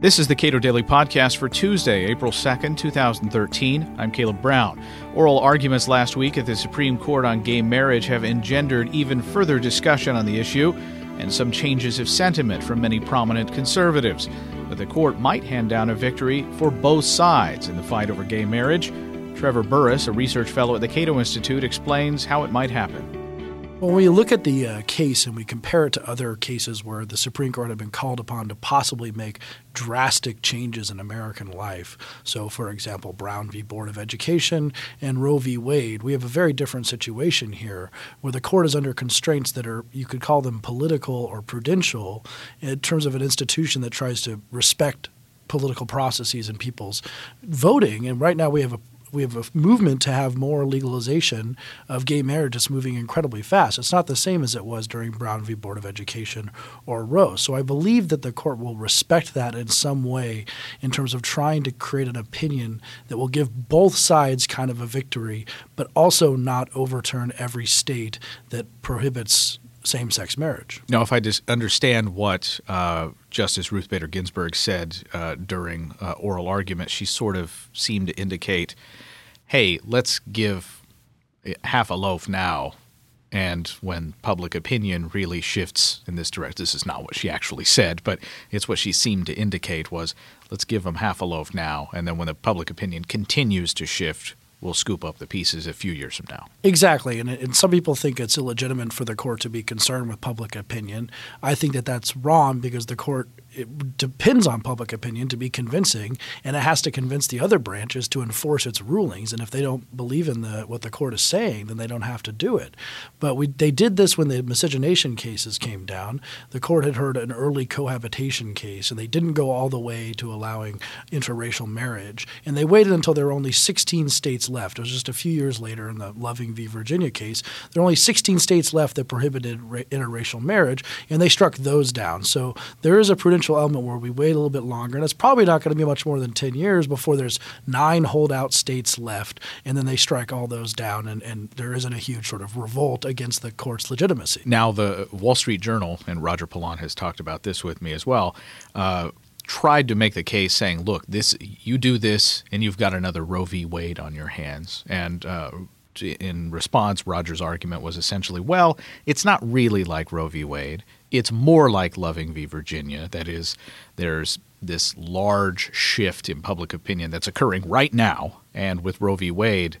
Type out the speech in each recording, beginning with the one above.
This is the Cato Daily Podcast for Tuesday, April 2nd, 2013. I'm Caleb Brown. Oral arguments last week at the Supreme Court on gay marriage have engendered even further discussion on the issue and some changes of sentiment from many prominent conservatives. But the court might hand down a victory for both sides in the fight over gay marriage. Trevor Burrus, a research fellow at the Cato Institute, explains how it might happen. Well, when we look at the uh, case and we compare it to other cases where the Supreme Court had been called upon to possibly make drastic changes in American life, so for example, Brown v. Board of Education and Roe v. Wade, we have a very different situation here where the court is under constraints that are, you could call them political or prudential in terms of an institution that tries to respect political processes and people's voting. And right now we have a we have a movement to have more legalization of gay marriage that's moving incredibly fast. It's not the same as it was during Brown v. Board of Education or Roe. So I believe that the court will respect that in some way in terms of trying to create an opinion that will give both sides kind of a victory, but also not overturn every state that prohibits same sex marriage. Now, if I just understand what uh, Justice Ruth Bader Ginsburg said uh, during uh, oral argument, she sort of seemed to indicate, hey, let's give half a loaf now. And when public opinion really shifts in this direction, this is not what she actually said, but it's what she seemed to indicate was let's give them half a loaf now. And then when the public opinion continues to shift, we'll scoop up the pieces a few years from now. Exactly. And, and some people think it's illegitimate for the court to be concerned with public opinion. I think that that's wrong because the court it depends on public opinion to be convincing, and it has to convince the other branches to enforce its rulings. And if they don't believe in the what the court is saying, then they don't have to do it. But we they did this when the miscegenation cases came down. The court had heard an early cohabitation case, and they didn't go all the way to allowing interracial marriage. And they waited until there were only 16 states left. It was just a few years later in the Loving v. Virginia case. There were only 16 states left that prohibited ra- interracial marriage, and they struck those down. So there is a prudential element where we wait a little bit longer, and it's probably not going to be much more than 10 years before there's nine holdout states left, and then they strike all those down, and, and there isn't a huge sort of revolt against the court's legitimacy. Now, the Wall Street Journal, and Roger Pilon has talked about this with me as well. Uh, tried to make the case saying, look, this you do this and you've got another Roe v. Wade on your hands. And uh, in response, Roger's argument was essentially, well, it's not really like Roe v. Wade. It's more like Loving v. Virginia. That is, there's this large shift in public opinion that's occurring right now, and with Roe v. Wade,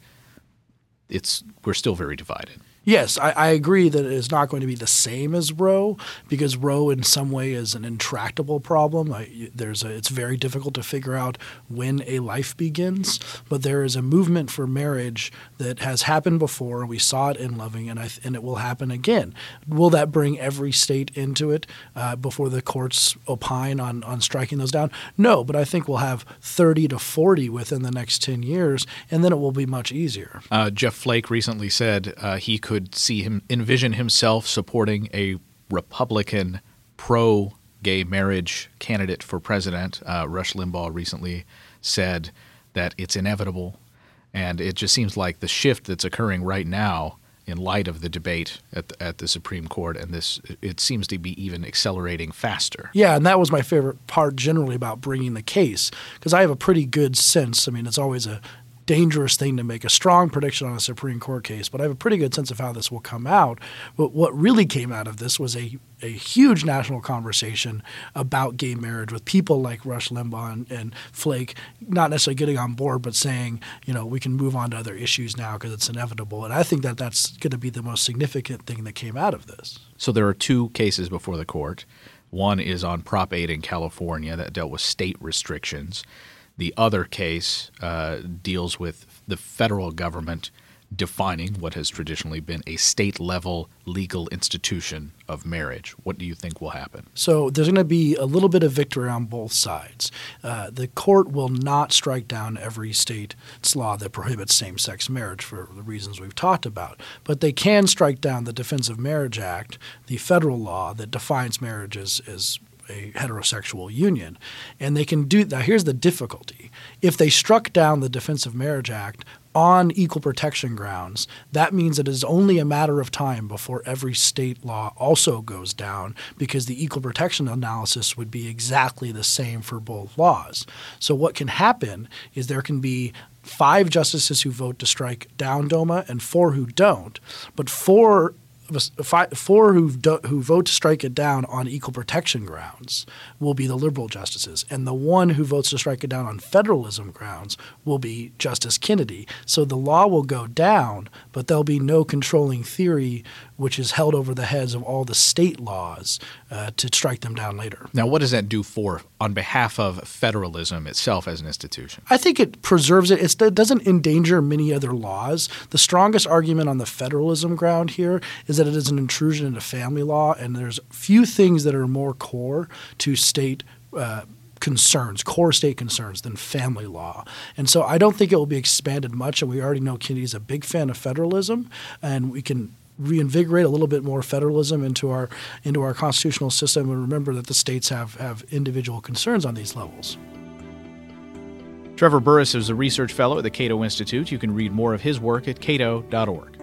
it's we're still very divided. Yes, I, I, agree that it is not going to be the same as Roe because Roe, in some way, is an intractable problem. I, there's a, it's very difficult to figure out when a life begins, but there is a movement for marriage that has happened before. We saw it in Loving, and I, and it will happen again. Will that bring every state into it uh, before the courts opine on on striking those down? No, but I think we'll have 30 to 40 within the next 10 years, and then it will be much easier. Uh, Jeff Flake recently said uh, he could could see him envision himself supporting a Republican pro gay marriage candidate for president. Uh, Rush Limbaugh recently said that it's inevitable, and it just seems like the shift that's occurring right now in light of the debate at the, at the Supreme Court, and this it seems to be even accelerating faster. Yeah, and that was my favorite part generally about bringing the case because I have a pretty good sense. I mean, it's always a dangerous thing to make a strong prediction on a Supreme Court case, but I have a pretty good sense of how this will come out. But what really came out of this was a, a huge national conversation about gay marriage with people like Rush Limbaugh and, and Flake not necessarily getting on board, but saying, you know, we can move on to other issues now because it's inevitable. And I think that that's going to be the most significant thing that came out of this. So there are two cases before the court. One is on Prop 8 in California that dealt with state restrictions. The other case uh, deals with the federal government defining what has traditionally been a state level legal institution of marriage. What do you think will happen? So there's going to be a little bit of victory on both sides. Uh, the court will not strike down every state's law that prohibits same sex marriage for the reasons we've talked about, but they can strike down the Defense of Marriage Act, the federal law that defines marriage as, as a heterosexual union. And they can do now here's the difficulty. If they struck down the Defense of Marriage Act on equal protection grounds, that means it is only a matter of time before every state law also goes down because the equal protection analysis would be exactly the same for both laws. So, what can happen is there can be five justices who vote to strike down DOMA and four who don't, but four four who who vote to strike it down on equal protection grounds will be the liberal justices, and the one who votes to strike it down on federalism grounds will be Justice Kennedy. So the law will go down, but there'll be no controlling theory which is held over the heads of all the state laws uh, to strike them down later. Now, what does that do for on behalf of federalism itself as an institution? I think it preserves it. It's, it doesn't endanger many other laws. The strongest argument on the federalism ground here is that it is an intrusion into family law, and there's few things that are more core to state. Uh, concerns, core state concerns, than family law. And so I don't think it will be expanded much. And we already know Kennedy's a big fan of federalism, and we can reinvigorate a little bit more federalism into our into our constitutional system and remember that the states have have individual concerns on these levels. Trevor Burrus is a research fellow at the Cato Institute. You can read more of his work at cato.org.